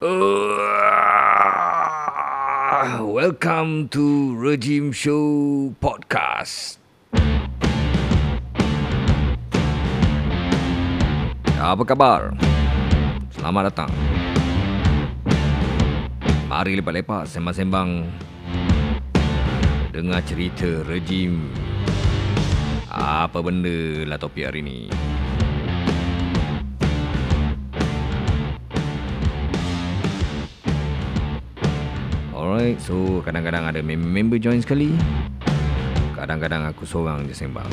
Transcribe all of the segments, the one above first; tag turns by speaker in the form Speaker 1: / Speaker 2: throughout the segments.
Speaker 1: Uh, welcome to Regime Show Podcast. Apa kabar? Selamat datang. Mari lepak-lepak sembang-sembang dengar cerita rejim. Apa benda lah topik hari ni? Alright, so kadang-kadang ada member join sekali. Kadang-kadang aku seorang je sembang.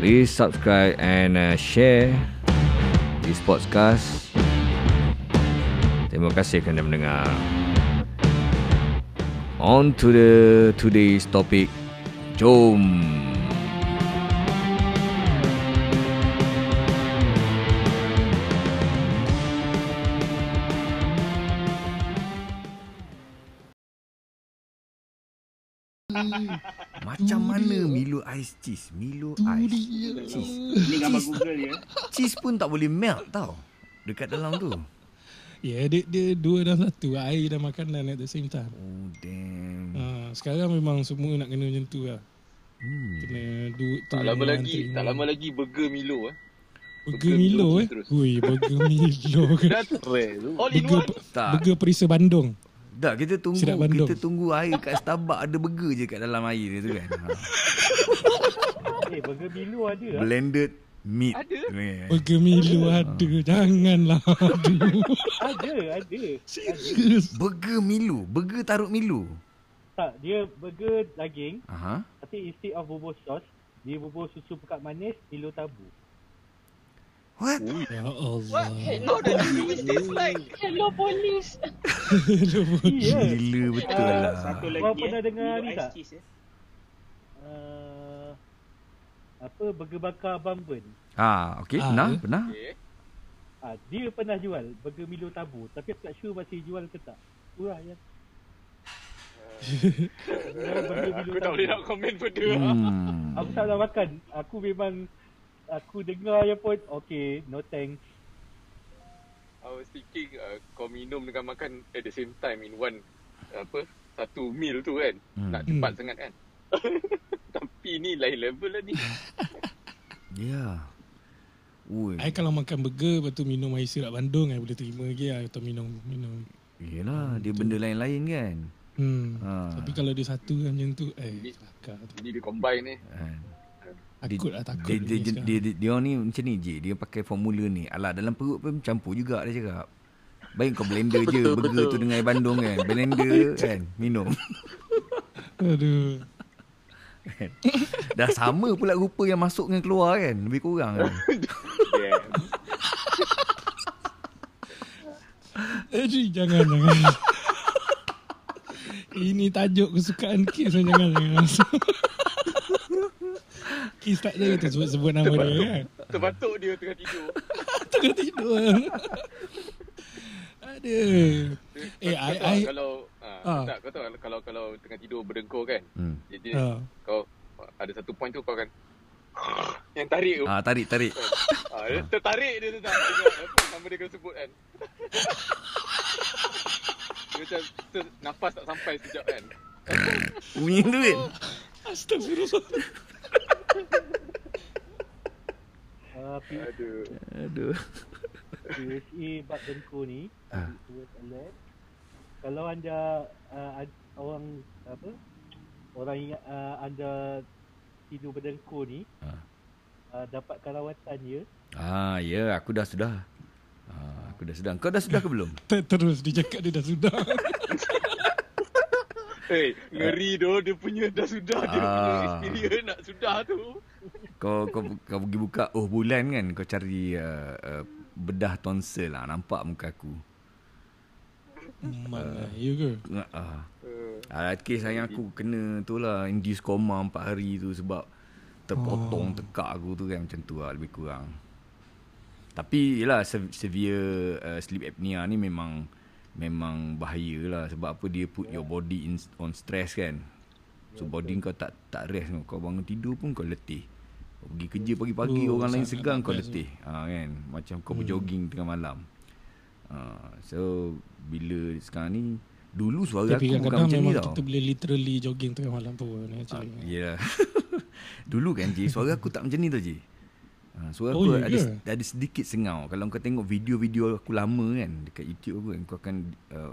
Speaker 1: Please subscribe and uh, share this podcast. Terima kasih kerana mendengar. On to the today's topic. Jom. Macam mana Milo Ice Cheese? Milo Ice Cheese.
Speaker 2: Ni gambar Google dia.
Speaker 1: Cheese pun tak boleh melt tau. Dekat dalam tu.
Speaker 3: Ya, yeah, dia, dia dua dan satu. Air dan makanan at the same time.
Speaker 1: Oh damn.
Speaker 3: Ha, sekarang memang semua nak kena macam tu lah.
Speaker 1: Hmm.
Speaker 3: Kena duduk tu.
Speaker 2: Tak lama lagi, tak
Speaker 3: ni.
Speaker 2: lama lagi burger Milo eh.
Speaker 3: Burger Milo
Speaker 2: Milo
Speaker 3: eh.
Speaker 2: terus.
Speaker 3: Hui, burger Milo ke.
Speaker 2: All in
Speaker 3: Burger,
Speaker 2: one.
Speaker 1: Tak.
Speaker 3: burger perisa Bandung.
Speaker 1: Tak, kita tunggu kita tunggu air kat Starbucks ada burger je kat dalam air dia tu kan. Ha.
Speaker 4: Eh, burger Milo ada lah.
Speaker 1: Blended meat.
Speaker 2: Ada?
Speaker 3: Burger Milo ada. Janganlah. Aduh.
Speaker 4: Ada, ada.
Speaker 3: Serius.
Speaker 1: Burger Milo, burger taruk Milo.
Speaker 4: Tak, dia burger daging.
Speaker 1: Aha.
Speaker 4: Tapi instead of bubur sos, dia bubur susu pekat manis, Milo tabu.
Speaker 1: What?
Speaker 3: Ya Allah.
Speaker 2: What? How the hell is like?
Speaker 5: Hello police.
Speaker 3: Hello,
Speaker 4: Iya.
Speaker 1: Gila betul
Speaker 4: Ah,
Speaker 1: lah.
Speaker 2: Satu lagi
Speaker 4: Korang
Speaker 2: eh.
Speaker 4: pernah dengar ni tak?
Speaker 2: cheese eh.
Speaker 4: Uh, apa, burger bakar Bamben.
Speaker 1: Ha, okey,
Speaker 3: Ah,
Speaker 1: pernah,
Speaker 3: eh.
Speaker 1: pernah.
Speaker 2: Okay.
Speaker 4: Ah, dia pernah jual burger Milo tabu. Tapi aku tak sure masih jual ke tak. Burger Milo
Speaker 2: Aku tak boleh nak komen benda lah.
Speaker 1: Hmm.
Speaker 4: Aku tak nak makan. Aku memang aku dengar je pun okay, no thanks.
Speaker 2: I was thinking uh, kau minum dengan makan at the same time in one apa satu meal tu kan.
Speaker 1: Hmm.
Speaker 2: Nak cepat
Speaker 3: Hmm.
Speaker 2: sangat kan. Tapi ni lain level lah ni.
Speaker 1: Ya. Yeah. Ui.
Speaker 3: I kalau makan burger Lepas tu minum air sirap Bandung I boleh terima lagi lah Atau minum minum
Speaker 1: Yelah, dia benda lain-lain kan.
Speaker 3: hmm.
Speaker 1: Ha.
Speaker 3: Tapi kalau dia satu kan macam tu Eh tu
Speaker 2: Jadi dia combine ni.
Speaker 1: Kan.
Speaker 3: Takut lah takut
Speaker 1: Dia, dia,
Speaker 3: ni
Speaker 1: dia, dia, dia, dia, orang ni macam ni je. Dia pakai formula ni. Alah, dalam perut pun campur juga dia cakap. Baik kau blender je burger tu dengan air bandung kan. Blender kan. Minum.
Speaker 3: Aduh
Speaker 1: Dah sama pula rupa yang masuk dengan keluar kan. Lebih kurang kan.
Speaker 2: Yeah.
Speaker 3: Aduh jangan jangan Ini tajuk kesukaan Kis so Jangan jangan Kis tak ada tu sebut-sebut nama dia kan
Speaker 2: Terbatuk dia tengah tidur.
Speaker 3: Tengah tidur Aduh Eh,
Speaker 2: Kau
Speaker 3: I-
Speaker 2: tahu
Speaker 3: I-
Speaker 2: kalau
Speaker 3: Ah.
Speaker 2: ah. tak kau tahu kalau kalau tengah tidur berdengkur kan.
Speaker 1: Hmm.
Speaker 2: Jadi
Speaker 3: Ah.
Speaker 2: kau ada satu point tu kau akan yang tarik tu.
Speaker 1: Ah, tarik, tarik.
Speaker 2: Ah, dia tertarik dia tu tak. Apa nama dia kau sebut kan. dia macam ter, nafas tak sampai sekejap kan.
Speaker 1: Bunyi tu kan.
Speaker 3: Astagfirullah
Speaker 4: Uh,
Speaker 2: Aduh.
Speaker 1: Aduh.
Speaker 4: PSA bab dengkur ni
Speaker 1: Ah.
Speaker 4: Kalau anda uh, orang apa orang yang uh, anda tidur berdengkur ni
Speaker 1: Ah.
Speaker 4: uh, dapatkan rawatan ya
Speaker 1: Ah, ya, aku dah sudah. Ah, aku dah sudah. Kau dah sudah ke belum?
Speaker 3: Terus dia cakap dia dah sudah
Speaker 2: Hey, ngeri doh dia punya dah sudah dia punya
Speaker 1: Ah.
Speaker 2: experience nak sudah tu.
Speaker 1: Kau kau kau pergi buka oh bulan kan kau cari uh, uh, bedah tonsil lah nampak muka aku.
Speaker 3: Mana ya ke
Speaker 1: Ah.
Speaker 2: Uh,
Speaker 1: Ah, kes sayang aku kena tu lah induce coma 4 hari tu sebab terpotong
Speaker 3: Oh.
Speaker 1: tekak aku tu kan macam tu lah lebih kurang. Tapi yelah se- severe uh, sleep apnea ni memang memang bahaya lah sebab apa dia put your body in, on stress kan. So body kau tak tak rest kau. Kau bangun tidur pun kau letih. Kau pergi kerja pagi-pagi
Speaker 3: Oh,
Speaker 1: orang lain segang kau letih. Ha kan. Macam kau
Speaker 3: Hmm.
Speaker 1: berjogging tengah malam. Ha, so bila sekarang ni dulu suara
Speaker 3: Tapi
Speaker 1: aku bukan
Speaker 3: kadang-kadang
Speaker 1: macam ni tau.
Speaker 3: kita boleh literally jogging tengah malam pun
Speaker 1: Ah,
Speaker 3: actually.
Speaker 1: Ya. Dulu kan Ji, suara aku tak macam ni tau Ji. Ha, suara
Speaker 3: Oh,
Speaker 1: aku
Speaker 3: ya
Speaker 1: ada,
Speaker 3: ke?
Speaker 1: ada sedikit sengau. Kalau kau tengok video-video aku lama kan dekat YouTube aku kan, kau akan uh,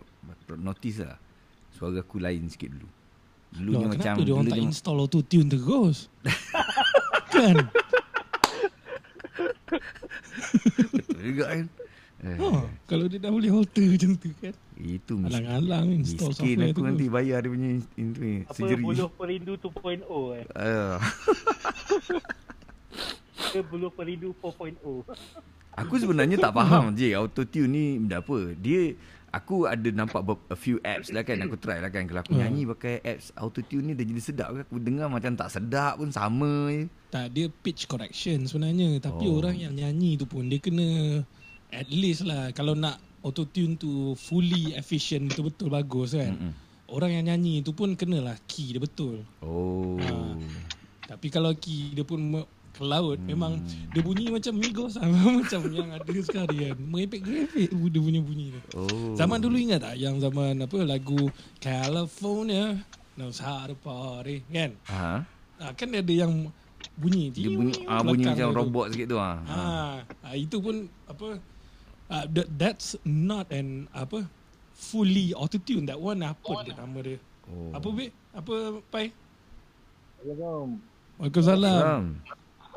Speaker 1: notice lah. Suara aku lain sikit dulu. Dulunya
Speaker 3: Loh,
Speaker 1: macam
Speaker 3: kenapa dia orang tak install auto tune terus? kan?
Speaker 1: Betul juga kan. Eh,
Speaker 3: Ha, kalau dia dah boleh alter macam tu kan.
Speaker 1: itu mis-
Speaker 3: Alang-alang install
Speaker 1: miskin
Speaker 3: software
Speaker 1: aku
Speaker 3: tu.
Speaker 1: nanti bayar dia punya itu
Speaker 4: Apa
Speaker 1: sejeri.
Speaker 4: buluh perindu 2.0 eh?
Speaker 1: Ah.
Speaker 4: Ke buluh perindu 4.0?
Speaker 1: Aku sebenarnya tak faham je auto tune ni benda apa. Dia aku ada nampak a few apps lah kan aku try lah kan kalau aku
Speaker 3: Hmm.
Speaker 1: nyanyi pakai apps auto tune ni dah jadi sedap ke aku dengar macam tak sedap pun sama je.
Speaker 3: Tak, dia pitch correction sebenarnya. Tapi
Speaker 1: Oh.
Speaker 3: orang yang nyanyi tu pun dia kena at least lah kalau nak auto tune tu fully efficient betul-betul bagus kan.
Speaker 1: Mm-mm.
Speaker 3: Orang yang nyanyi tu pun kenalah key dia betul.
Speaker 1: Oh.
Speaker 3: Ha. Tapi kalau key dia pun ke laut
Speaker 1: Hmm.
Speaker 3: memang dia bunyi macam Migos lah macam yang ada sekarang kan. Merepek-gerepek dia punya bunyi tu.
Speaker 1: Oh.
Speaker 3: Zaman dulu ingat tak yang zaman apa lagu California knows how to party kan?
Speaker 1: Ha.
Speaker 3: Ha, kan dia ada yang bunyi
Speaker 1: Dia bunyi ah bunyi macam
Speaker 3: tu.
Speaker 1: robot sikit tu ah.
Speaker 3: Ha, ha itu pun apa uh, that, that's not an apa fully auto tune that one apa dia nama dia?
Speaker 1: Oh.
Speaker 3: Apa be? Apa pai?
Speaker 5: Assalamualaikum.
Speaker 3: Waalaikumsalam.
Speaker 1: Salam.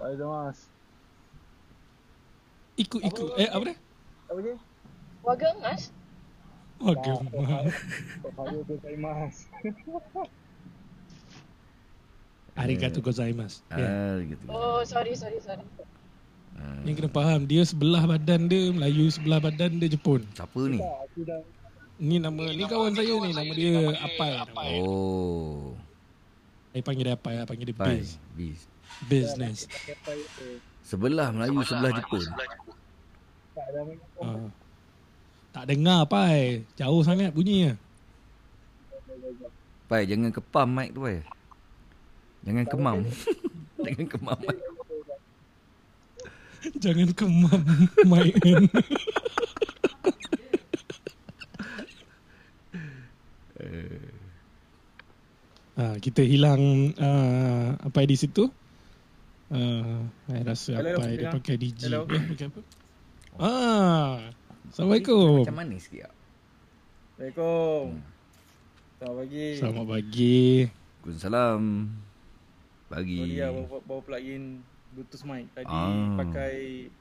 Speaker 5: Ada mas.
Speaker 3: Ikut ikut eh apa dia?
Speaker 5: Apa je?
Speaker 6: Warga emas?
Speaker 3: Agama.
Speaker 5: Saya gozaimasu.
Speaker 3: Arigato gozaimasu. Ya.
Speaker 1: Ah gitu.
Speaker 6: Oh, sorry, sorry, sorry.
Speaker 1: Ah.
Speaker 3: Yang kena faham dia sebelah badan dia Melayu sebelah badan dia Jepun.
Speaker 1: Siapa ni?
Speaker 5: Aku dah
Speaker 3: Ni nama ni kawan saya ni nama dia Apai.
Speaker 1: Oh.
Speaker 3: Saya panggil dia Apai, saya panggil dia
Speaker 1: Pai.
Speaker 3: Biz. Business.
Speaker 5: eh,
Speaker 1: Sebelah Melayu, sebelah Jepun.
Speaker 5: tak ada.
Speaker 3: Ha. Tak dengar Pai. Jauh sangat bunyinya.
Speaker 1: Pai, jangan kepam mic tu pai. Jangan kemam. jangan kemam mic.
Speaker 3: Jangan kemam mic kan. ha, kita hilang uh, apa di situ. Uh, saya rasa
Speaker 5: Hello,
Speaker 3: apa dia pakai DJ.
Speaker 5: Hello.
Speaker 3: Eh, pakai apa? Ah. Assalamualaikum.
Speaker 1: Macam mana sikit?
Speaker 5: Assalamualaikum. Selamat pagi.
Speaker 3: Selamat pagi.
Speaker 1: Waalaikumsalam. Pagi.
Speaker 5: Sorry lah bawa, bawa plug-in Bluetooth mic. Tadi
Speaker 1: Ah.
Speaker 5: pakai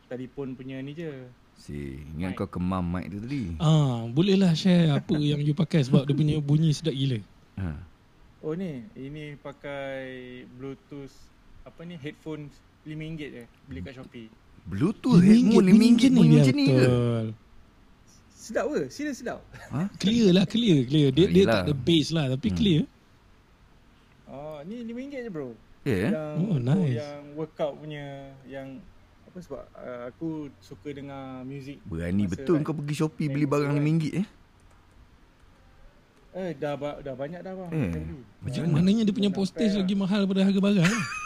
Speaker 5: telefon punya ni je.
Speaker 1: Si, ingat kau kemam mic tu tadi.
Speaker 3: Ah, bolehlah share apa yang you pakai sebab dia punya bunyi sedap gila.
Speaker 1: Ha.
Speaker 5: Oh ni, ini pakai Bluetooth apa ni headphone RM5 je beli kat Shopee.
Speaker 1: Bluetooth headphone RM5 bunyi
Speaker 3: dia
Speaker 1: macam ni ke?
Speaker 3: betul.
Speaker 5: Sedap ke? Serius sedap.
Speaker 1: Ha?
Speaker 3: Clear lah, clear, clear. Dia, dia tak ada bass lah tapi
Speaker 1: Hmm.
Speaker 3: clear.
Speaker 5: Oh, ni RM5 je bro.
Speaker 1: Ya? Yeah.
Speaker 5: Yang
Speaker 3: Oh, nice.
Speaker 5: yang workout punya yang apa sebab uh, aku suka dengar muzik.
Speaker 1: Berani betul
Speaker 5: ride.
Speaker 1: kau pergi Shopee beli barang
Speaker 5: ride.
Speaker 1: RM5 eh?
Speaker 5: Eh dah dah banyak dah bang.
Speaker 1: Eh, macam
Speaker 3: Maknanya dia punya postage
Speaker 5: lah.
Speaker 3: lagi mahal daripada harga barang.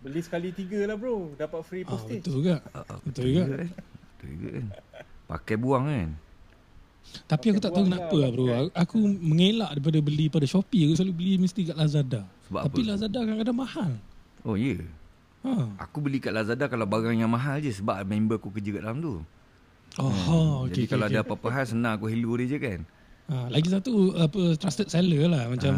Speaker 5: Beli sekali tiga lah bro. Dapat free
Speaker 3: ah,
Speaker 5: postage.
Speaker 3: betul juga.
Speaker 1: Ah, ah,
Speaker 3: Betul juga.
Speaker 1: kan? Betul juga kan? Pakai buang kan?
Speaker 3: Tapi aku tak tahu kenapa
Speaker 5: lah,
Speaker 3: lah bro.
Speaker 5: pakai.
Speaker 3: Aku mengelak daripada beli pada Shopee. Aku selalu beli mesti kat Lazada.
Speaker 1: Sebab
Speaker 3: Tapi
Speaker 1: apa?
Speaker 3: Lazada kadang-kadang mahal.
Speaker 1: Oh ya. Yeah.
Speaker 3: Ha.
Speaker 1: Aku beli kat Lazada kalau barang yang mahal je sebab member aku kerja kat dalam tu.
Speaker 3: Oh,
Speaker 1: Hmm.
Speaker 3: okay,
Speaker 1: Jadi kalau
Speaker 3: okay,
Speaker 1: ada apa-apa hal senang aku hello dia je kan.
Speaker 3: Ha, lagi satu apa trusted seller lah macam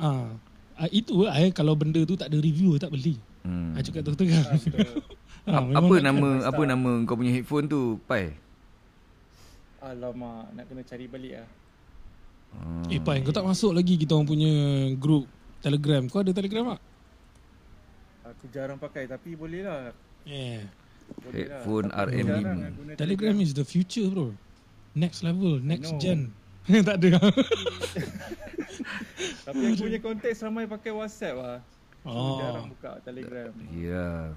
Speaker 3: ah. ah itu lah eh kalau benda tu tak ada review tak beli.
Speaker 1: Hmm.
Speaker 3: Ah cakap terang.
Speaker 1: Ap-
Speaker 3: ha, memang
Speaker 1: apa nama
Speaker 5: nak
Speaker 1: apa nama kau punya headphone tu, Pai?
Speaker 5: Alamak, nak kena cari balik lah.
Speaker 1: Hmm.
Speaker 3: Eh Pai, kau tak masuk lagi kita orang punya group Telegram. Kau ada Telegram tak?
Speaker 5: Aku jarang pakai tapi boleh lah.
Speaker 3: Yeah.
Speaker 5: Boleh lah.
Speaker 1: Headphone
Speaker 5: Tapi
Speaker 1: RM5.
Speaker 5: jarang lah guna
Speaker 3: Telegram is the future bro. Next level, next gen. tak ada.
Speaker 5: Tapi aku punya konteks ramai pakai WhatsApp lah.
Speaker 3: Oh.
Speaker 5: jarang buka Telegram.
Speaker 1: Ya.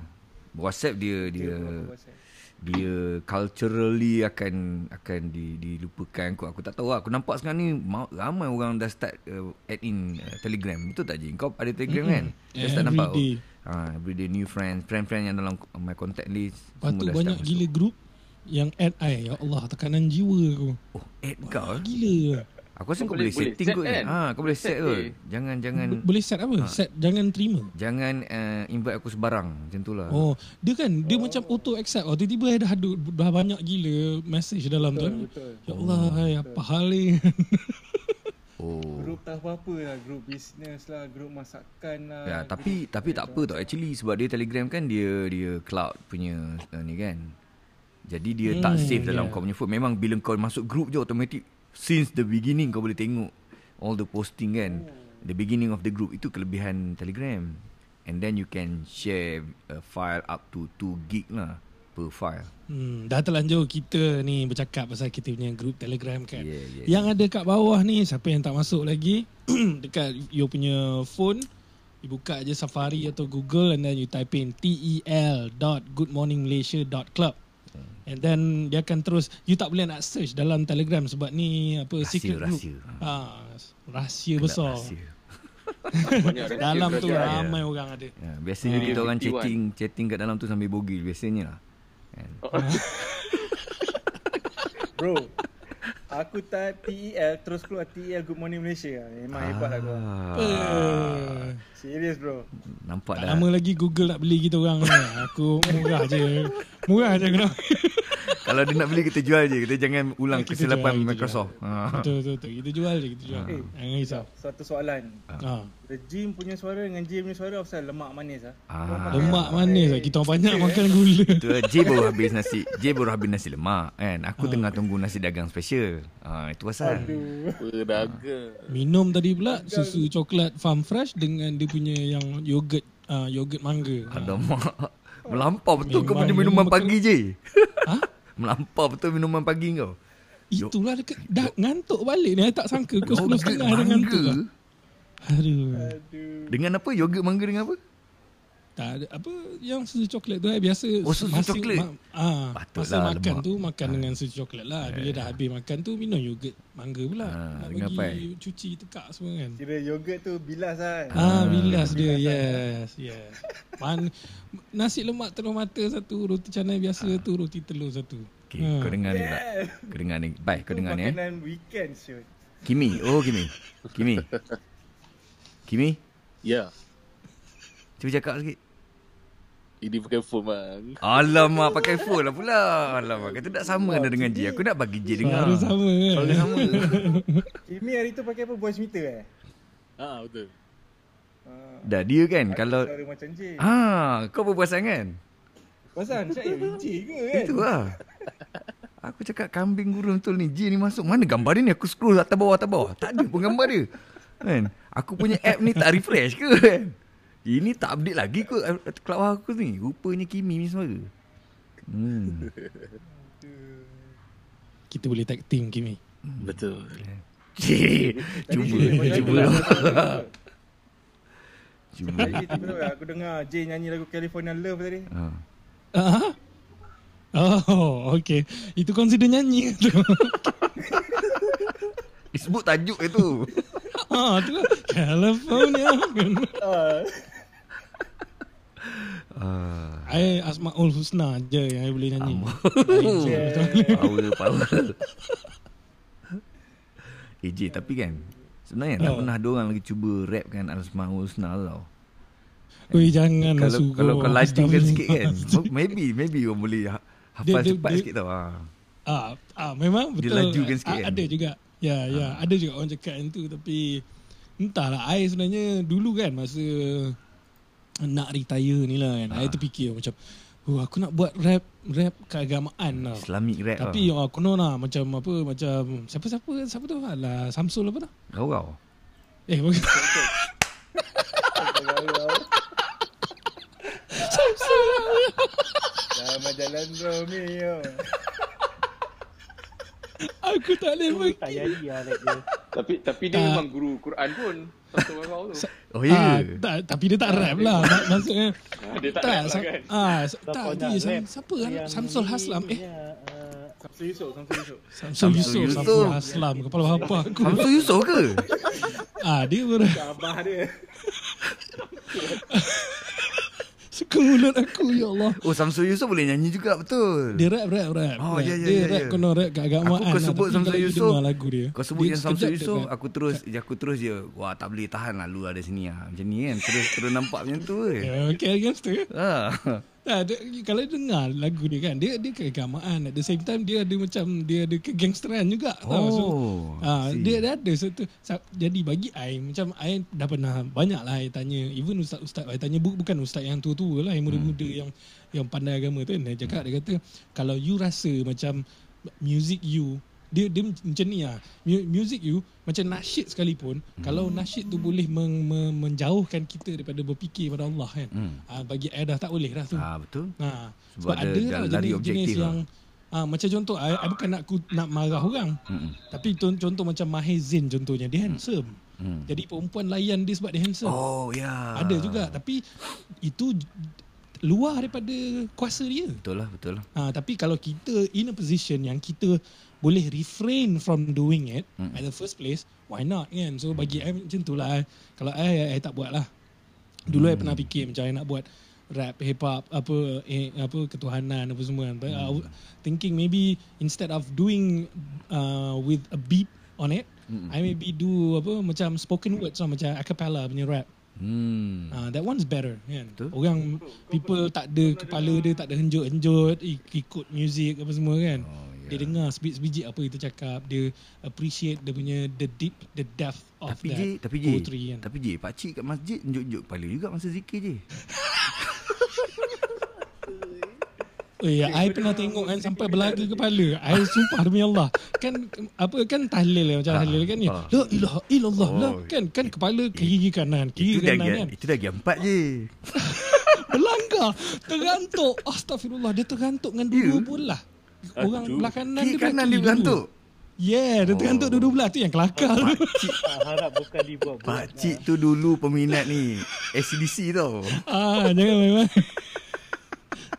Speaker 1: WhatsApp dia dia
Speaker 5: WhatsApp.
Speaker 1: dia culturally akan akan di, dilupakan aku aku tak tahu lah. aku nampak sekarang ni ma- ramai orang dah start uh, add in uh, telegram betul tak je kau ada telegram kan dah start nampak
Speaker 3: Everyday.
Speaker 1: ha everyday new friends friend-friend yang dalam my contact list
Speaker 3: Lepas tu
Speaker 1: dah
Speaker 3: banyak
Speaker 1: start
Speaker 3: gila group yang add I. Ya Allah, tekanan jiwa aku.
Speaker 1: masuk. oh add kau?
Speaker 3: Gila.
Speaker 1: Aku rasa
Speaker 2: Kau
Speaker 1: kau
Speaker 2: boleh-
Speaker 1: boleh setting
Speaker 2: set
Speaker 1: kot
Speaker 2: kan?
Speaker 1: ha kau boleh set
Speaker 2: Set
Speaker 1: kot jangan jangan
Speaker 3: Boleh set apa?
Speaker 1: Ha.
Speaker 3: Set jangan terima.
Speaker 1: jangan uh, invite aku sebarang macam tu lah
Speaker 3: Oh, dia kan dia macam auto accept. Oh, tiba-tiba dah ada dah banyak gila message dalam tu.
Speaker 5: Betul, betul.
Speaker 3: Ya Allah, hai, apa hal ni?
Speaker 1: oh
Speaker 5: Grup tak apa-apa lah, grup bisnes lah, grup masakan lah.
Speaker 1: Ya,
Speaker 5: grup-
Speaker 1: tapi tapi tak apa tau actually sebab dia Telegram kan dia dia cloud punya uh, ni kan. Jadi dia hmm, tak
Speaker 3: Hmm,
Speaker 1: save dalam
Speaker 3: yeah.
Speaker 1: kau punya phone. Memang bila kau masuk group je automatic since the beginning kau boleh tengok all the posting kan. The beginning of the group itu kelebihan Telegram. And then you can share a file up to 2 gig lah per file.
Speaker 3: Hmm, dah terlanjur kita ni bercakap pasal kita punya group Telegram kan.
Speaker 1: Yeah, yeah,
Speaker 3: yang ada kat bawah ni siapa yang tak masuk lagi dekat you punya phone you buka je Safari atau Google and then you type in tel.goodmorningmalaysia.club and then dia akan terus you tak boleh nak search dalam Telegram sebab ni apa
Speaker 1: Rahsia,
Speaker 3: secret group.
Speaker 1: rahsia.
Speaker 3: Ah, rahsia
Speaker 1: Kelab
Speaker 3: besar.
Speaker 1: rahsia.
Speaker 3: Dalam tu ramai orang ada.
Speaker 1: Ya, biasanya
Speaker 2: Ah.
Speaker 1: kita orang
Speaker 2: 51.
Speaker 1: chatting chatting kat dalam tu sambil bogil biasanya lah. Kan?
Speaker 5: Bro, aku type TEL terus keluar TEL Good Morning Malaysia. Memang hebat lah kau.
Speaker 3: Uh,
Speaker 5: Serius bro.
Speaker 1: Nampak
Speaker 3: tak
Speaker 1: dah.
Speaker 3: lama lagi Google nak beli kita orang ni. Aku murah je. Murah je kenapa?
Speaker 1: Kalau dia nak beli kita jual je. Kita jangan ulang
Speaker 3: Kita
Speaker 1: kesilapan
Speaker 3: jual, kita
Speaker 1: Microsoft. Ha.
Speaker 3: Betul betul betul. Kita jual je, kita jual.
Speaker 5: Eh,
Speaker 3: Jangan risau.
Speaker 5: Satu soalan.
Speaker 3: Ha.
Speaker 5: The gym punya suara dengan J punya suara pasal lemak manis ah.
Speaker 1: Ah.
Speaker 3: Lemak manis lah. Kita orang banyak makan gula.
Speaker 1: Tu lah, J baru habis nasi. J baru habis nasi lemak kan. Aku tengah tunggu nasi dagang special. Ha, itu pasal.
Speaker 5: Aduh.
Speaker 3: Minum tadi pula susu coklat farm fresh dengan dia punya yang yogurt uh, yogurt mangga. Ha.
Speaker 1: Alamak. Melampau betul kau punya minuman
Speaker 3: minum
Speaker 1: pagi je.
Speaker 3: Ha?
Speaker 1: Melampau betul minuman pagi kau.
Speaker 3: Itulah dekat dah ngantuk balik ni. Tak sangka pukul 10.30
Speaker 1: Yogurt
Speaker 3: dah ngantuk. lah. Aduh.
Speaker 5: Aduh.
Speaker 1: Dengan apa? Yogurt mangga dengan apa?
Speaker 3: Tak ada apa yang susu coklat tu I biasa
Speaker 1: Oh, susu
Speaker 3: masa-
Speaker 1: coklat.
Speaker 3: Ma, ah,
Speaker 1: Patutlah
Speaker 3: masa makan
Speaker 1: lemak.
Speaker 3: tu makan dengan susu coklat lah. Bila dah habis makan tu minum yogurt mangga pula.
Speaker 1: Ah,
Speaker 3: Nak
Speaker 1: dengan
Speaker 3: bagi
Speaker 1: apa,
Speaker 3: cuci tekak semua kan.
Speaker 5: Kira yogurt tu bilas lah.
Speaker 3: Ah, bilas dia. Yes, yes. Man, nasi lemak telur mata satu, roti canai biasa tu, roti telur satu.
Speaker 1: Okay,
Speaker 3: Ha.
Speaker 1: kau dengar ni tak? Kau dengar ni. Baik, kau dengar ni eh.
Speaker 5: Makanan weekend shoot.
Speaker 1: Kimi. Oh, Kimi. Kimi. Kimi.
Speaker 7: Ya.
Speaker 1: Cuba cakap sikit.
Speaker 7: Ini pakai phone bang.
Speaker 1: Alamak pakai phone lah pula. Alamak kata tak sama dah dengan J Aku nak bagi J dengar.
Speaker 3: Suara sama. Kan.
Speaker 1: Suara sama.
Speaker 5: Kimi hari tu pakai apa? Voice meter eh?
Speaker 7: Ha betul.
Speaker 5: Ah,
Speaker 1: Dah dia kan Kalau
Speaker 5: suara macam J.
Speaker 1: Ah, Kau apa perasan kan?
Speaker 5: Pasal Syed ya J ke kan?
Speaker 1: Itu lah. Aku cakap kambing gurun betul ni. J ni masuk Mana gambar dia ni? Aku scroll atas bawah atas bawah. Tak ada pun gambar dia. Kan? Aku punya app ni tak refresh ke kan Ini tak update lagi kot Kelab aku ni Rupanya Kimi ni suara Hmm
Speaker 3: Kita boleh tag team Kimi.
Speaker 7: Betul.
Speaker 1: Cik, cuba, cuba. Cuba.
Speaker 5: Aku dengar J nyanyi lagu California Love tadi.
Speaker 1: Ha.
Speaker 3: Ah. Oh, okay. Itu consider nyanyi tu.
Speaker 1: Disebut tajuk itu.
Speaker 3: ah, tu lah. California.
Speaker 5: Ah,
Speaker 1: Ah.
Speaker 3: I Asmaul Husna je yang I boleh nyanyi.
Speaker 1: power, power. Eh J, tapi kan sebenarnya tak
Speaker 3: Oh.
Speaker 1: pernah ada orang lagi cuba rap kan Al-Asmaul Husna tau.
Speaker 3: Oi, jangan
Speaker 1: Kalau
Speaker 3: masuk.
Speaker 1: kalau kau laju kan sikit kan. Maybe maybe orang boleh ha- hafal
Speaker 3: Dia- dia-
Speaker 1: cepat
Speaker 3: dia-
Speaker 1: sikit tau. Ha.
Speaker 3: Ah, ah memang
Speaker 1: Dia
Speaker 3: betul.
Speaker 1: lajukan sikit
Speaker 3: Ah,
Speaker 1: kan?
Speaker 3: Ada juga. Ya, ya, ada juga orang cakap yang tu tapi entahlah I sebenarnya dulu kan masa nak retire ni lah kan. I terfikir macam Oh, aku nak buat rap rap keagamaan tau.
Speaker 1: Islamic rap
Speaker 3: Tapi
Speaker 1: tau.
Speaker 3: oh, konon lah macam apa macam siapa siapa siapa tu lah Samsul apa tu?
Speaker 1: Kau kau.
Speaker 3: Eh bukan.
Speaker 5: Sama jalan Romeo.
Speaker 3: aku tak boleh pergi.
Speaker 4: tak jadi lah dia.
Speaker 2: Tapi tapi dia
Speaker 3: Tak.
Speaker 2: memang guru Quran pun. Satu Marau tu.
Speaker 1: Oh ya.
Speaker 3: tak, tapi dia tak rap lah. Mak- Maksudnya
Speaker 2: Ah, Dia tak,
Speaker 3: tak,
Speaker 2: tak
Speaker 3: sam-
Speaker 2: kan.
Speaker 3: ah,
Speaker 4: Siapa
Speaker 3: tak dia sam-
Speaker 4: rap
Speaker 3: siapa kan?
Speaker 4: yang
Speaker 3: Samsul Haslam eh.
Speaker 4: punya, uh,
Speaker 5: Samsul Yusof, Samsul Yusof.
Speaker 3: Samsul
Speaker 1: Samsul
Speaker 3: Yusof,
Speaker 1: Yusof.
Speaker 3: Samsul Haslam kepala bapa aku.
Speaker 1: Hamsul Yusof ke?
Speaker 3: Ah, dia ber
Speaker 5: Abah dia.
Speaker 3: suka mulut aku ya Allah.
Speaker 1: Oh Samsul Yusof boleh nyanyi juga betul.
Speaker 3: Dia rap rap rap.
Speaker 1: Oh,
Speaker 3: rap.
Speaker 1: ya, ya,
Speaker 3: dia
Speaker 1: ya,
Speaker 3: rap
Speaker 1: ya.
Speaker 3: kena rap kat agak
Speaker 1: Aku
Speaker 3: maan.
Speaker 1: kau sebut Samsul Yusof
Speaker 3: lagu dia.
Speaker 1: Kau sebut
Speaker 3: dia
Speaker 1: yang Samsul Yusof
Speaker 3: rap.
Speaker 1: Aku terus Aku terus je Wah tak boleh tahan lah Lu ada sini lah Macam ni kan Terus terus nampak macam tu ke
Speaker 3: Ya, okay, gangster.
Speaker 1: Ah.
Speaker 3: Tak, dia, kalau dengar lagu dia kan, dia dia keagamaan. At the same time, dia ada macam, dia ada kegangsteran juga. tau. So,
Speaker 1: Oh
Speaker 3: Ah,
Speaker 1: see.
Speaker 3: dia, dia ada satu sa- jadi bagi I macam I dah pernah banyak lah I tanya even ustaz-ustaz I tanya bu- bukan ustaz yang tua-tua lah yang muda-muda
Speaker 1: Hmm.
Speaker 3: yang yang pandai agama tu kan dia cakap dia kata kalau you rasa macam music you dia dia macam ni lah Mu- music you macam nasyid sekalipun
Speaker 1: Hmm.
Speaker 3: kalau nasyid tu boleh meng, men, menjauhkan kita daripada berfikir pada Allah kan
Speaker 1: Hmm.
Speaker 3: ah, bagi dah tak boleh dah tu
Speaker 1: Ah betul
Speaker 3: Ha,
Speaker 1: Sebab
Speaker 3: sebab, ada tau
Speaker 1: lari
Speaker 3: jenis-jenis
Speaker 1: objektif lah.
Speaker 3: yang ah macam contoh I, I bukan nak ku, nak marah orang.
Speaker 1: Mm-mm.
Speaker 3: Tapi contoh, macam Mahir Zain contohnya dia handsome.
Speaker 1: Hmm.
Speaker 3: Jadi perempuan layan dia sebab dia handsome.
Speaker 1: Oh ya
Speaker 3: Ada juga tapi itu luar daripada kuasa dia.
Speaker 1: Betul lah betul lah
Speaker 3: Ha, tapi kalau kita in a position yang kita boleh refrain from doing it
Speaker 1: Mm.
Speaker 3: at the first place, why not kan? So bagi I macam tu lah. Kalau I, I, I tak buat lah. Dulu I pernah fikir macam I nak buat rap, hip hop, apa eh, apa ketuhanan apa semua I was thinking maybe instead of doing uh, with a beat on it,
Speaker 1: Mm-mm.
Speaker 3: I maybe do apa macam spoken words lah, macam a cappella punya rap.
Speaker 1: Hmm
Speaker 3: Uh, that one's better kan.
Speaker 1: Betul.
Speaker 3: Orang people tak ada kepala dia tak ada henjut-henjut ik- ikut music apa semua kan.
Speaker 1: Oh,
Speaker 3: Dia
Speaker 1: ya.
Speaker 3: dengar sebiji apa kita cakap, dia appreciate dia punya the deep the depth of
Speaker 1: Tapi
Speaker 3: that
Speaker 1: J Tapi J
Speaker 3: poetry kan.
Speaker 1: Tapi J Pakcik kat masjid Unjuk-unjuk kepala juga Masa zikir je
Speaker 3: Oh ya, I pernah tengok kan sampai belaga kepala. I sumpah demi Allah. Kan apa kan tahlil lah macam
Speaker 1: Ah,
Speaker 3: tahlil kan ni.
Speaker 1: ah.
Speaker 3: La ilaha illallah. Lah kan kan kepala kiri kanan, kiri
Speaker 1: Itu dah
Speaker 3: kanan kan.
Speaker 1: lagi Itu dah lagi empat je
Speaker 3: Berlanggar Tergantuk Astagfirullah Dia tergantuk dengan dua
Speaker 1: Ya?
Speaker 3: bola Orang
Speaker 7: Aduh.
Speaker 3: belah kanan
Speaker 1: Kiri
Speaker 3: dia
Speaker 1: kanan dia
Speaker 3: dulu.
Speaker 1: bergantuk
Speaker 3: Yeah Dia tergantuk
Speaker 1: Oh.
Speaker 3: dua-dua belah Tu yang kelakar
Speaker 1: Pakcik
Speaker 4: tak harap bukan dibuat-buat.
Speaker 1: Pakcik tu dulu peminat ni ACDC tau
Speaker 3: ah, Jangan main-main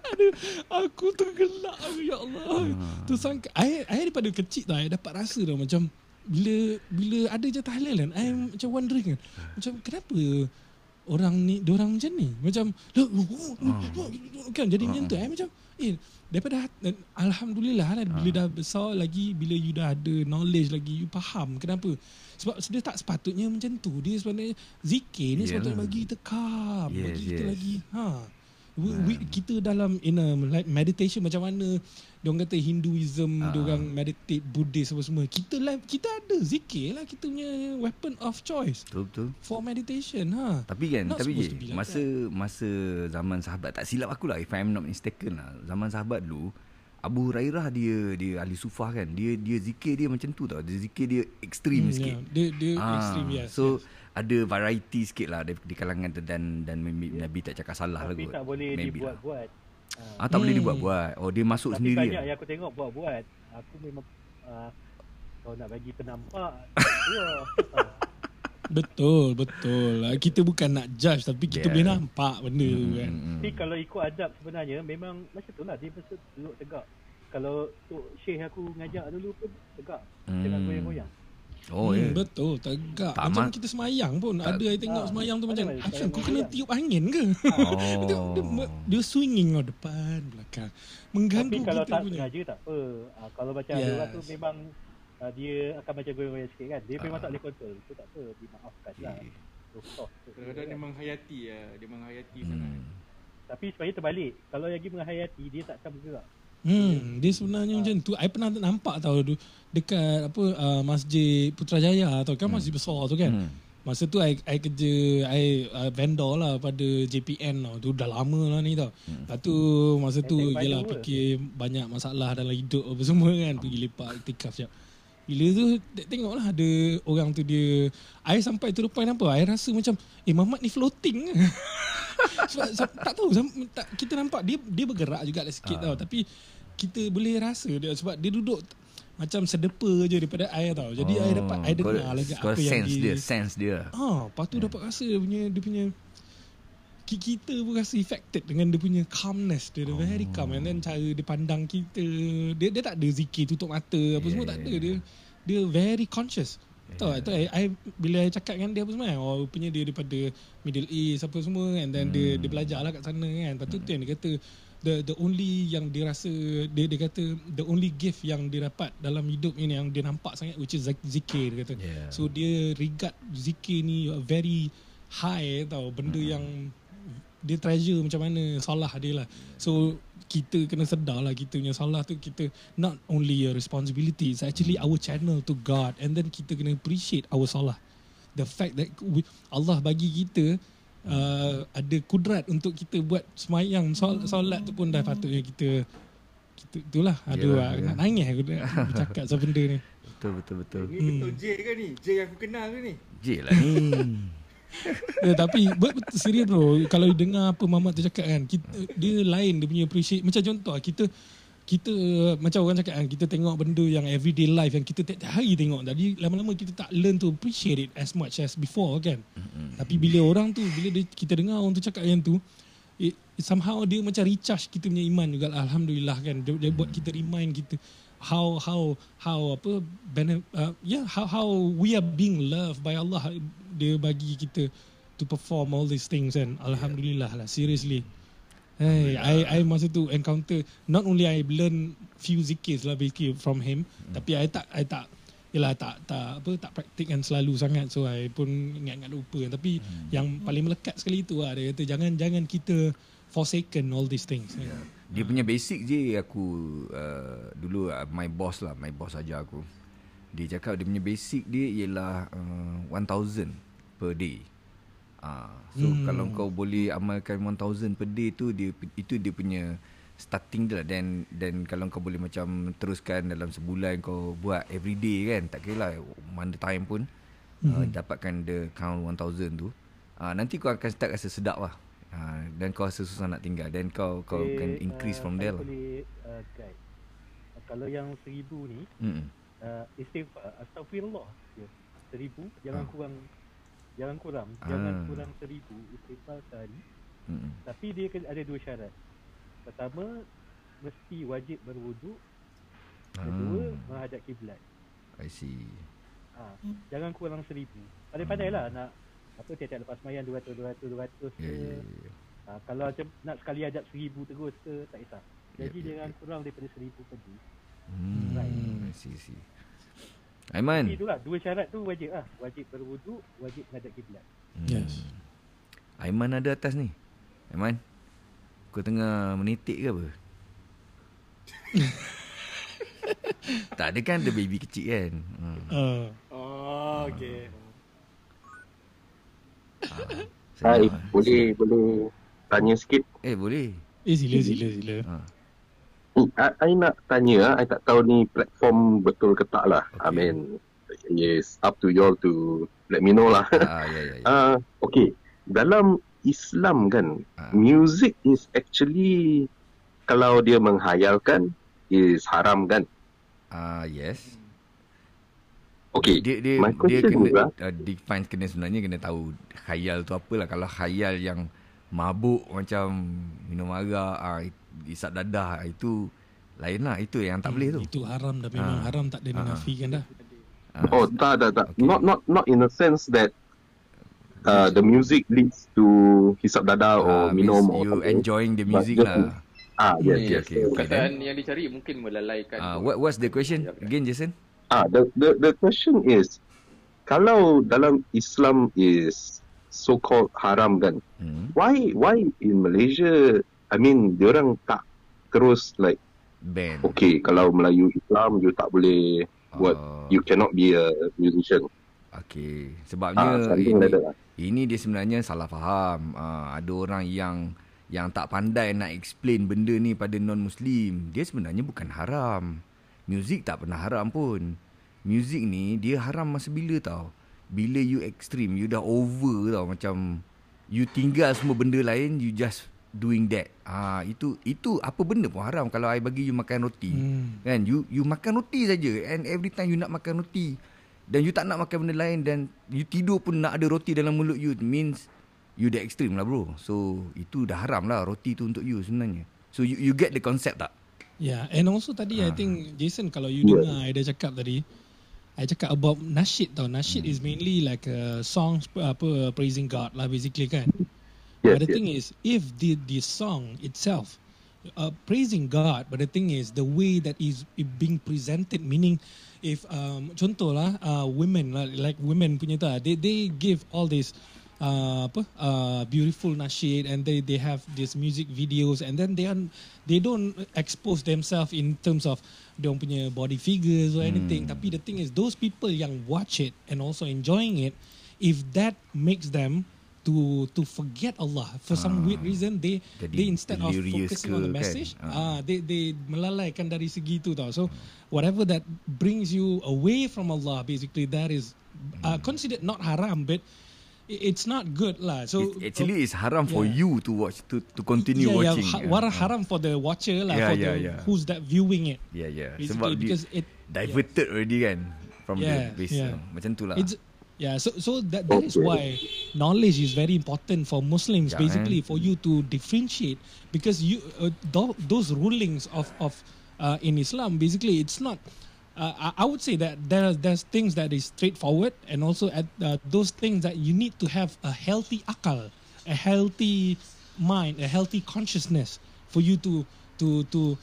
Speaker 3: Aduh Aku tergelak Ya Allah
Speaker 1: Ah.
Speaker 3: Tu sangka I, I daripada kecil tau I dapat rasa tau Macam Bila Bila ada je tahlil kan I macam wondering kan Macam kenapa Orang ni Diorang macam ni. Macam "Lah, oh, oh, oh," Kan? Jadi macam tu I macam Eh Daripada hat- Alhamdulillah lah Bila dah besar lagi Bila you dah ada knowledge lagi You faham. Kenapa? Sebab dia tak sepatutnya macam tu. Dia sebenarnya Zikir ni
Speaker 1: Yalah.
Speaker 3: sepatutnya bagi kita calm
Speaker 1: Yes,
Speaker 3: Bagi kita
Speaker 1: yes.
Speaker 3: lagi Ha we, we, kita dalam in a like meditation macam mana dia orang kata Hinduism,
Speaker 1: Ah.
Speaker 3: dia orang meditate Buddhist apa semua. Kita lah kita ada zikir lah kita punya weapon of choice
Speaker 1: Betul-betul
Speaker 3: for meditation ha.
Speaker 1: Tapi kan
Speaker 3: Not
Speaker 1: Tapi je
Speaker 3: like
Speaker 1: Masa Masa zaman sahabat Tak silap aku lah If I'm not mistaken lah Zaman sahabat dulu Abu Hurairah dia Dia ahli sufah kan Dia dia zikir dia macam tu tau Dia zikir dia ekstrim
Speaker 3: Hmm,
Speaker 1: sikit
Speaker 3: yeah. Dia dia
Speaker 1: Ah,
Speaker 3: extreme yes.
Speaker 1: So
Speaker 3: yes.
Speaker 1: Ada variety sikit lah di, di kalangan dan dan maybe Nabi tak cakap salah lah
Speaker 4: Tapi
Speaker 1: kot.
Speaker 4: tak boleh
Speaker 1: Maybe lah.
Speaker 4: dibuat-buat.
Speaker 1: Ah tak boleh
Speaker 3: Hmm.
Speaker 1: dibuat-buat. Oh dia masuk
Speaker 4: Tapi
Speaker 1: sendiri.
Speaker 4: banyak
Speaker 1: lah.
Speaker 4: yang aku tengok buat-buat. Aku memang uh, kalau nak bagi penampak. Ah,
Speaker 3: Betul, betul. Ah, Kita bukan nak judge tapi kita
Speaker 1: Yeah.
Speaker 3: boleh nampak benda tu
Speaker 1: Hmm,
Speaker 3: kan.
Speaker 1: hmm, hmm.
Speaker 4: Tapi kalau ikut adab sebenarnya memang macam tu lah. Dia mesti duduk tegak. Kalau Tok Syekh aku ngajak dulu pun tegak. Jangan
Speaker 1: Hmm.
Speaker 4: goyang-goyang.
Speaker 1: Oh
Speaker 3: hmm,
Speaker 1: ya.
Speaker 3: Betul, tegak.
Speaker 1: Tak
Speaker 3: macam
Speaker 1: ma-
Speaker 3: kita semayang pun.
Speaker 1: tak-
Speaker 3: ada I tengok
Speaker 4: Ah,
Speaker 3: semayang tu macam, Afan kau kena tiup angin ke? dia,
Speaker 1: Oh.
Speaker 3: dia, dia swinging oh, depan, belakang. Mengganggu
Speaker 4: Tapi kalau
Speaker 3: kita
Speaker 4: tak
Speaker 3: punya.
Speaker 4: sengaja tak apa. Ah, kalau macam ada
Speaker 3: Yes.
Speaker 4: orang tu memang ah, dia akan macam goyang-goyang sikit kan. Dia memang
Speaker 1: Ah.
Speaker 4: tak boleh kontrol. Itu tak apa. Dimaafkan lah.
Speaker 1: Okay.
Speaker 4: Soft.
Speaker 5: Kadang-kadang dia menghayati lah. Dia menghayati sangat.
Speaker 1: Hmm.
Speaker 4: Tapi sebenarnya terbalik. Kalau lagi menghayati, dia tak akan bergerak.
Speaker 3: Hmm, dia sebenarnya macam tu. I pernah nampak tau dekat apa uh, Masjid Putrajaya tau kan masjid besar tu kan.
Speaker 1: Hmm.
Speaker 3: Masa tu I, I kerja I uh, vendor lah pada JPN tau. Tu dah lama lah ni tau.
Speaker 1: Hmm.
Speaker 3: Lepas tu masa tu yelah
Speaker 4: ke?
Speaker 3: fikir banyak masalah dalam hidup apa semua kan. Pergi lepak iktikaf sekejap. Bila tu te- tengok lah ada orang tu dia I sampai to the point apa I rasa macam Eh Mamat ni floating sebab, sebab tak tahu tak, kita nampak dia dia bergerak juga lah sikit
Speaker 1: Ah.
Speaker 3: tau. Tapi kita boleh rasa dia sebab dia duduk macam sedepa je daripada I tau. Jadi I dapat I
Speaker 1: kau-
Speaker 3: dengar lagi apa yang
Speaker 1: sense
Speaker 3: di,
Speaker 1: dia, sense dia.
Speaker 3: Ah, lepas tu dapat rasa dia punya dia punya ki- kita pun rasa affected dengan dia punya calmness dia, dia very calm. And then cara dia pandang kita dia dia tak ada zikir tutup mata apa semua tak ada. Dia dia very conscious Tahu tak? I, I, bila I cakap dengan dia apa semua kan, Oh rupanya dia daripada Middle East apa semua And then dia, dia belajar lah kat sana kan Lepas tu tu yang dia kata The the only yang dia rasa dia, dia kata The only gift yang dia dapat dalam hidup ni Yang dia nampak sangat Which is zik- zikir dia kata
Speaker 1: Yeah.
Speaker 3: So dia regard zikir ni very high tau Benda
Speaker 1: Hmm.
Speaker 3: yang dia treasure macam mana salah dia lah So kita kena sedar lah kita punya salah tu kita not only a responsibility it's actually our channel to God and then kita kena appreciate our salah the fact that we, Allah bagi kita uh, ada kudrat untuk kita buat semayang sol, solat tu pun dah patutnya kita kita itulah aduh
Speaker 1: Yalah,
Speaker 3: ah,
Speaker 1: ya.
Speaker 3: nak nangis aku nak bercakap pasal benda ni
Speaker 1: Betul betul betul.
Speaker 5: Ni betul J ke ni? J yang aku kenal ke ni?
Speaker 1: J lah ni.
Speaker 3: Ya, tapi but, serius bro kalau you dengar apa Mamat tu cakap kan kita, dia lain dia punya appreciate macam contoh kita kita macam orang cakap kan kita tengok benda yang everyday life yang kita tiap hari tengok. Jadi lama-lama kita tak learn to appreciate it as much as before kan. Mm-hmm. tapi bila orang tu bila dia, kita dengar orang tu cakap yang tu it, somehow dia macam recharge kita punya iman juga alhamdulillah kan. Dia, dia buat kita remind kita how how how apa bene, uh, yeah how how we are being loved by Allah dia bagi kita to perform all these things kan alhamdulillah lah seriously Hey, I I masa tu encounter not only I learn few zikir lah basically from him hmm. tapi I tak I tak Yelah tak tak apa tak praktikkan selalu sangat so I pun ingat-ingat lupa tapi hmm. yang paling melekat sekali tu lah dia kata jangan jangan kita forsaken all these things. Yeah.
Speaker 1: Dia punya basic je aku uh, dulu uh, my boss lah, my boss ajar aku. Dia cakap dia punya basic dia ialah uh, 1000 per day. Ah, so hmm. kalau kau boleh amalkan 1000 per day tu dia itu dia punya starting dia lah dan dan kalau kau boleh macam teruskan dalam sebulan kau buat every day kan tak kira lah mana time pun hmm. uh, dapatkan the count 1000 tu uh, nanti kau akan start rasa sedap lah uh, dan kau rasa susah nak tinggal dan kau kau
Speaker 4: Eh,
Speaker 1: can increase
Speaker 4: uh,
Speaker 1: from there lah
Speaker 4: boleh uh, guide. Uh, kalau yang seribu ni,
Speaker 1: mm
Speaker 4: uh, istighfar, astagfirullah je. Seribu, jangan
Speaker 1: Ah.
Speaker 4: kurang jangan kurang,
Speaker 1: Ah.
Speaker 4: jangan kurang seribu istighfar sehari.
Speaker 1: mm
Speaker 4: Tapi dia ada dua syarat. Pertama, mesti wajib berwuduk. Kedua,
Speaker 1: Ah.
Speaker 4: menghadap kiblat.
Speaker 1: I see
Speaker 4: Ha, jangan kurang seribu. Pandai-pandai lah nak apa tiap-tiap lepas mayan 200, 200, 200 ke.
Speaker 1: yeah, yeah, yeah.
Speaker 4: Ha, kalau macam nak sekali hadap seribu terus ke, tak kisah. Jadi
Speaker 1: Yep, yep,
Speaker 4: jangan kurang daripada seribu per day.
Speaker 1: Hmm,
Speaker 4: Right.
Speaker 1: I see, I see. Aiman.
Speaker 4: Tapi itulah, dua syarat tu wajib lah. Wajib berwuduk, wajib menghadap kiblat.
Speaker 1: Hmm.
Speaker 3: Yes.
Speaker 1: Aiman ada atas ni. Aiman. Kau tengah menitik ke apa? tak ada kan ada baby kecil kan. Hmm.
Speaker 3: Uh,
Speaker 5: Oh, okay.
Speaker 1: Ah,
Speaker 8: Hai,
Speaker 1: ah.
Speaker 8: boleh boleh tanya sikit.
Speaker 1: Eh boleh.
Speaker 3: eh sila sila sila.
Speaker 1: Ha.
Speaker 8: I, I nak tanya, I tak tahu ni platform betul ke tak lah.
Speaker 1: Okay.
Speaker 8: I mean, yes, up to you all to let me know lah.
Speaker 1: Ah ya ya ya.
Speaker 8: Uh, okay, dalam Islam kan,
Speaker 1: Ah.
Speaker 8: music is actually kalau dia menghayalkan is haram kan?
Speaker 1: Ah yes.
Speaker 8: Okay,
Speaker 1: Dia dia
Speaker 8: my
Speaker 1: dia
Speaker 8: question
Speaker 1: kena
Speaker 8: is, ah,
Speaker 1: uh, define kena sebenarnya kena tahu khayal tu apalah. Kalau khayal yang mabuk macam minum arak, ah, isap dadah ah, itu lain lah. Itu yang tak boleh tu.
Speaker 3: Itu haram dah memang
Speaker 1: Ah.
Speaker 3: haram tak ada
Speaker 1: Ah.
Speaker 3: dinafikan dah.
Speaker 1: Ah,
Speaker 8: Oh, tak, tak, tak.
Speaker 1: Okay.
Speaker 8: Not, not, not in a sense that uh, the music leads to hisap
Speaker 1: ah,
Speaker 8: dada or minum or
Speaker 1: you
Speaker 8: something.
Speaker 1: enjoying the music
Speaker 8: just-
Speaker 1: lah.
Speaker 8: Ah, yes,
Speaker 1: Okay,
Speaker 8: yes.
Speaker 1: okay, okay.
Speaker 2: Perkataan yang dicari mungkin melalaikan.
Speaker 1: Ah, what what's the question again, Jason?
Speaker 8: Ah, the, the the question is, kalau dalam Islam is so called haram kan,
Speaker 1: Hmm.
Speaker 8: why why in Malaysia, I mean, diorang tak terus like,
Speaker 1: Band.
Speaker 8: okay, kalau Melayu Islam you tak boleh buat,
Speaker 1: Oh,
Speaker 8: you cannot be a musician.
Speaker 1: okay. Sebabnya
Speaker 8: something
Speaker 1: ini,
Speaker 8: like that. lah.
Speaker 1: ini dia sebenarnya salah faham. Ah, ada orang yang yang tak pandai nak explain benda ni pada non-muslim. Dia sebenarnya bukan haram. Music tak pernah haram pun. Music ni dia haram masa bila tau? Bila you extreme, you dah over tau macam you tinggal semua benda lain, you just doing that. Ah itu itu apa benda pun haram kalau I bagi you makan roti.
Speaker 3: Hmm.
Speaker 1: Kan you you makan roti saja and every time you nak makan roti dan you tak nak makan benda lain dan you tidur pun nak ada roti dalam mulut you it means you dah extreme lah bro. So itu dah haram lah roti tu untuk you sebenarnya. So you you get the concept tak?
Speaker 3: Yeah, and also tadi I
Speaker 1: Ah.
Speaker 3: think Jason kalau you dengar I dah cakap tadi, I cakap about nasyid tau. Nasyid is mainly like a song apa praising God lah basically kan.
Speaker 8: Yes,
Speaker 3: but the
Speaker 8: yes.
Speaker 3: thing is, if the the song itself uh, praising God, but the thing is the way that is being presented, meaning if um, contoh lah, uh, women lah, like women punya tu, they they give all this uh, apa uh, beautiful nasyid and they they have these music videos and then they are they don't expose themselves in terms of dia punya body figures or anything. Tapi the thing is, those people yang watch it and also enjoying it, if that makes them to to forget Allah for some weird reason they
Speaker 1: Jadi
Speaker 3: they instead of focusing on the
Speaker 1: kan?
Speaker 3: message
Speaker 1: Ah.
Speaker 3: ah they they melalaikan dari segi tu tau so whatever that brings you away from Allah basically that is uh, considered not haram but it's not good lah so
Speaker 1: It, actually it's haram for
Speaker 3: yeah.
Speaker 1: you to watch to to continue
Speaker 3: yeah,
Speaker 1: watching.
Speaker 3: yeah, ha- what haram for the watcher lah
Speaker 1: Yeah,
Speaker 3: for
Speaker 1: yeah,
Speaker 3: the
Speaker 1: yeah.
Speaker 3: who's that viewing it
Speaker 1: Yeah, yeah.
Speaker 3: basically
Speaker 1: Sebab
Speaker 3: because it
Speaker 1: diverted already kan from
Speaker 3: Yeah,
Speaker 1: the base.
Speaker 3: yeah.
Speaker 1: Macam tu lah.
Speaker 3: It's yeah, so so that that is
Speaker 8: Okay.
Speaker 3: why knowledge is very important for Muslims.
Speaker 1: Yeah,
Speaker 3: basically,
Speaker 1: man.
Speaker 3: for you to differentiate because you uh, tho- those rulings of of uh, in Islam basically it's not. Uh, I, I would say that there there's things that is straightforward and also at uh, those things that you need to have a healthy akal, a healthy mind, a healthy consciousness for you to to to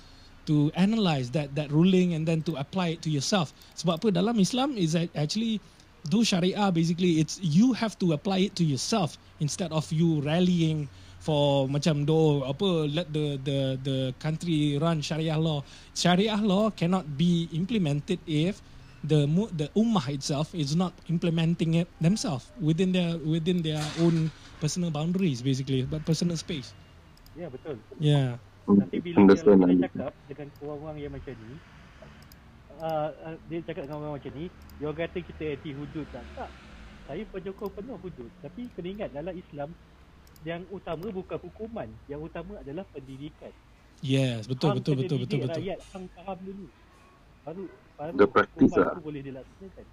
Speaker 3: to analyze that that ruling and then to apply it to yourself. Sebab apa dalam Islam is that actually those syariah basically it's you have to apply it to yourself instead of you rallying for macam do apa let the the the country run syariah law. Syariah law cannot be implemented if the the ummah itself is not implementing it themselves within their within their own personal boundaries basically but personal space.
Speaker 4: Ya betul.
Speaker 3: Yeah.
Speaker 4: Tapi bila
Speaker 8: Understand,
Speaker 4: dia, cakap dengan orang-orang yang macam ni, uh, uh, dia cakap dengan orang macam ni, dia orang kata kita anti hudud tak? Tak. Saya penyokong penuh hudud. Tapi kena ingat dalam Islam, yang utama bukan hukuman. Yang utama adalah pendidikan.
Speaker 3: Yes, betul
Speaker 4: Hang
Speaker 3: betul betul betul
Speaker 4: didik
Speaker 3: betul.
Speaker 4: Rakyat, hang faham dulu. Baru, baru
Speaker 8: The practice lah.
Speaker 4: boleh dilaksanakan.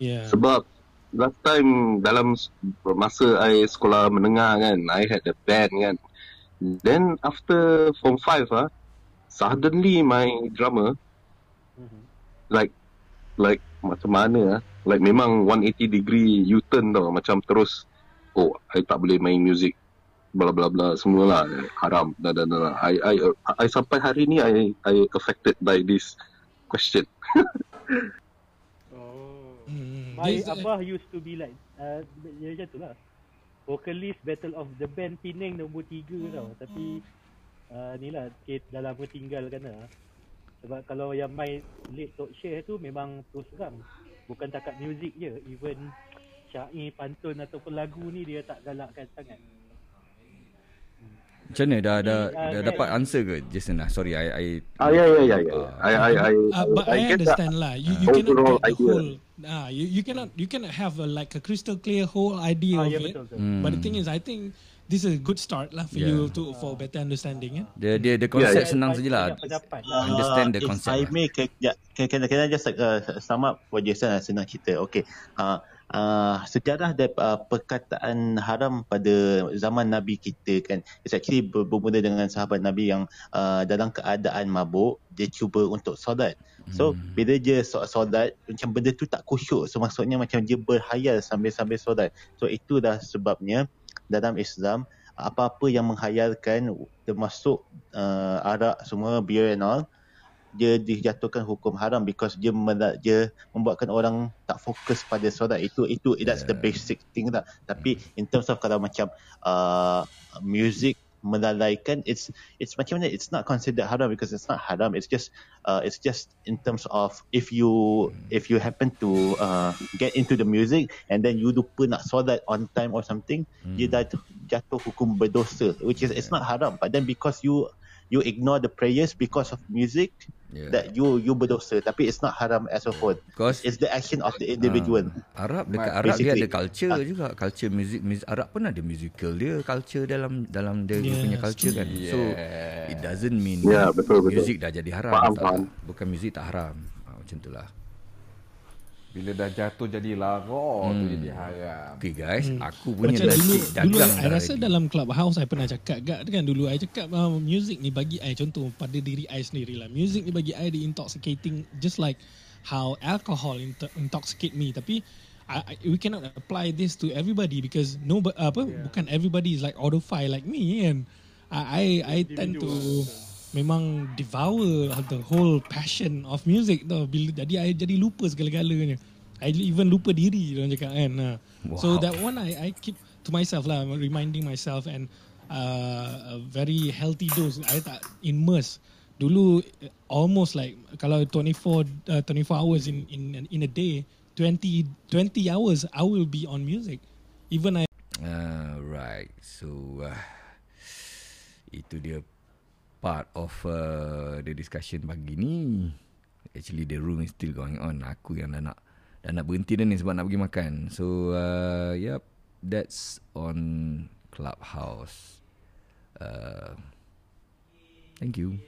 Speaker 3: Yeah.
Speaker 8: Sebab last time dalam masa I sekolah menengah kan, I had a band kan. Then after form 5 ah, suddenly my drummer
Speaker 4: Mhm.
Speaker 8: like like macam mana ah, like memang 180 degree U-turn tau, macam terus oh I tak boleh main music bla bla bla semualah. Haram. Dan dan dan I, I I sampai hari ni I I affected by this question.
Speaker 5: Oh.
Speaker 3: Mm,
Speaker 4: My
Speaker 3: this-
Speaker 4: abah used to be like uh, macam tu lah. Vocalist Battle of the Band Penang nombor 3 tau. Tapi uh, ni lah sikit dah lama tinggalkan lah sebab kalau yang main late talk share tu memang terus terang bukan takat muzik je even syair pantun ataupun lagu ni dia tak galakkan sangat
Speaker 1: Macam mana dah dah,
Speaker 4: Ah,
Speaker 1: dah
Speaker 4: kan.
Speaker 1: dapat answer ke Jason lah. Sorry I I
Speaker 8: Ah ya ya ya ya. I I I
Speaker 3: Uh, but I,
Speaker 8: I
Speaker 3: understand lah. You, you cannot get the
Speaker 8: idea.
Speaker 3: whole. Ah, you, you cannot you cannot have a, like a crystal clear whole idea
Speaker 4: ah,
Speaker 3: of
Speaker 4: ya
Speaker 3: it.
Speaker 4: betul betul
Speaker 1: Hmm.
Speaker 3: But the thing is, I think this is a good start lah for
Speaker 1: Yeah.
Speaker 3: you to for better understanding. Yeah.
Speaker 1: Dia dia the konsep
Speaker 8: yeah.
Speaker 1: senang sajalah.
Speaker 4: Banyak pendapat lah.
Speaker 1: Understand the
Speaker 9: if
Speaker 1: concept
Speaker 9: I
Speaker 1: lah.
Speaker 9: may, can, can, can, I just uh, sum up what Jason uh, senang cerita? Okay. Uh, uh, sejarah dan uh, perkataan haram pada zaman Nabi kita kan it's actually ber- bermula dengan sahabat Nabi yang uh, dalam keadaan mabuk dia cuba untuk solat so
Speaker 1: Hmm.
Speaker 9: bila dia so- solat macam benda tu tak khusyuk so maksudnya macam dia berhayal sambil-sambil solat so itu dah sebabnya dalam Islam apa-apa yang menghayalkan termasuk uh, arak semua beer and all dia dijatuhkan hukum haram because dia mena- dia membuatkan orang tak fokus pada solat itu itu that's the
Speaker 1: Yeah.
Speaker 9: basic thing lah tapi in terms of kalau macam uh, music melalaikan it's it's macam mana it's not considered haram because it's not haram it's just uh, it's just in terms of if you if you happen to uh, get into the music and then you lupa nak solat on time or something
Speaker 1: Hmm.
Speaker 9: dia dah jatuh hukum berdosa which is it's not haram but then because you you ignore the prayers because of music
Speaker 1: Yeah.
Speaker 9: that you you berdosa tapi it's not haram as a whole.
Speaker 1: Because
Speaker 9: It's the action of the individual.
Speaker 1: Ah, Arab dekat Arab dia
Speaker 9: basically.
Speaker 1: ada culture
Speaker 9: Ah.
Speaker 1: juga. Culture music, music Arab pun ada musical dia, culture dalam dalam dia
Speaker 3: Yes,
Speaker 1: punya culture kan. So it doesn't mean
Speaker 8: Ya, betul, betul.
Speaker 1: music dah jadi haram.
Speaker 8: Faham,
Speaker 1: tak,
Speaker 8: faham.
Speaker 1: Bukan music tak haram. Ha, macam tu lah.
Speaker 10: Bila dah jatuh jadi lara tu jadi haram.
Speaker 1: Okay guys, aku punya
Speaker 3: Macam dulu,
Speaker 1: nasi
Speaker 3: dulu
Speaker 1: dagang
Speaker 3: I
Speaker 1: dah
Speaker 3: rasa
Speaker 1: ready.
Speaker 3: dalam clubhouse I pernah cakap gak kan dulu I cakap uh, music ni bagi I contoh pada diri I sendiri lah. Music ni bagi I the intoxicating just like how alcohol into- intoxicate me tapi I, I, we cannot apply this to everybody because no apa yeah. bukan everybody is like audiophile like me kan. I I, I tend to memang devour the whole passion of music tau. Bila jadi I jadi lupa segala-galanya. I even lupa diri orang cakap kan. Ha. So
Speaker 1: Wow.
Speaker 3: that one I I keep to myself lah reminding myself and uh, a very healthy dose. I tak immerse. Dulu uh, almost like kalau 24 uh, 24 hours in in in a day, 20 20 hours I will be on music. Even I
Speaker 1: Uh, right. So uh, itu dia part of uh, the discussion pagi ni. Actually the room is still going on. Aku yang dah nak dah nak berhenti dah ni sebab nak pergi makan. So uh, yep, that's on Clubhouse. Uh, thank you.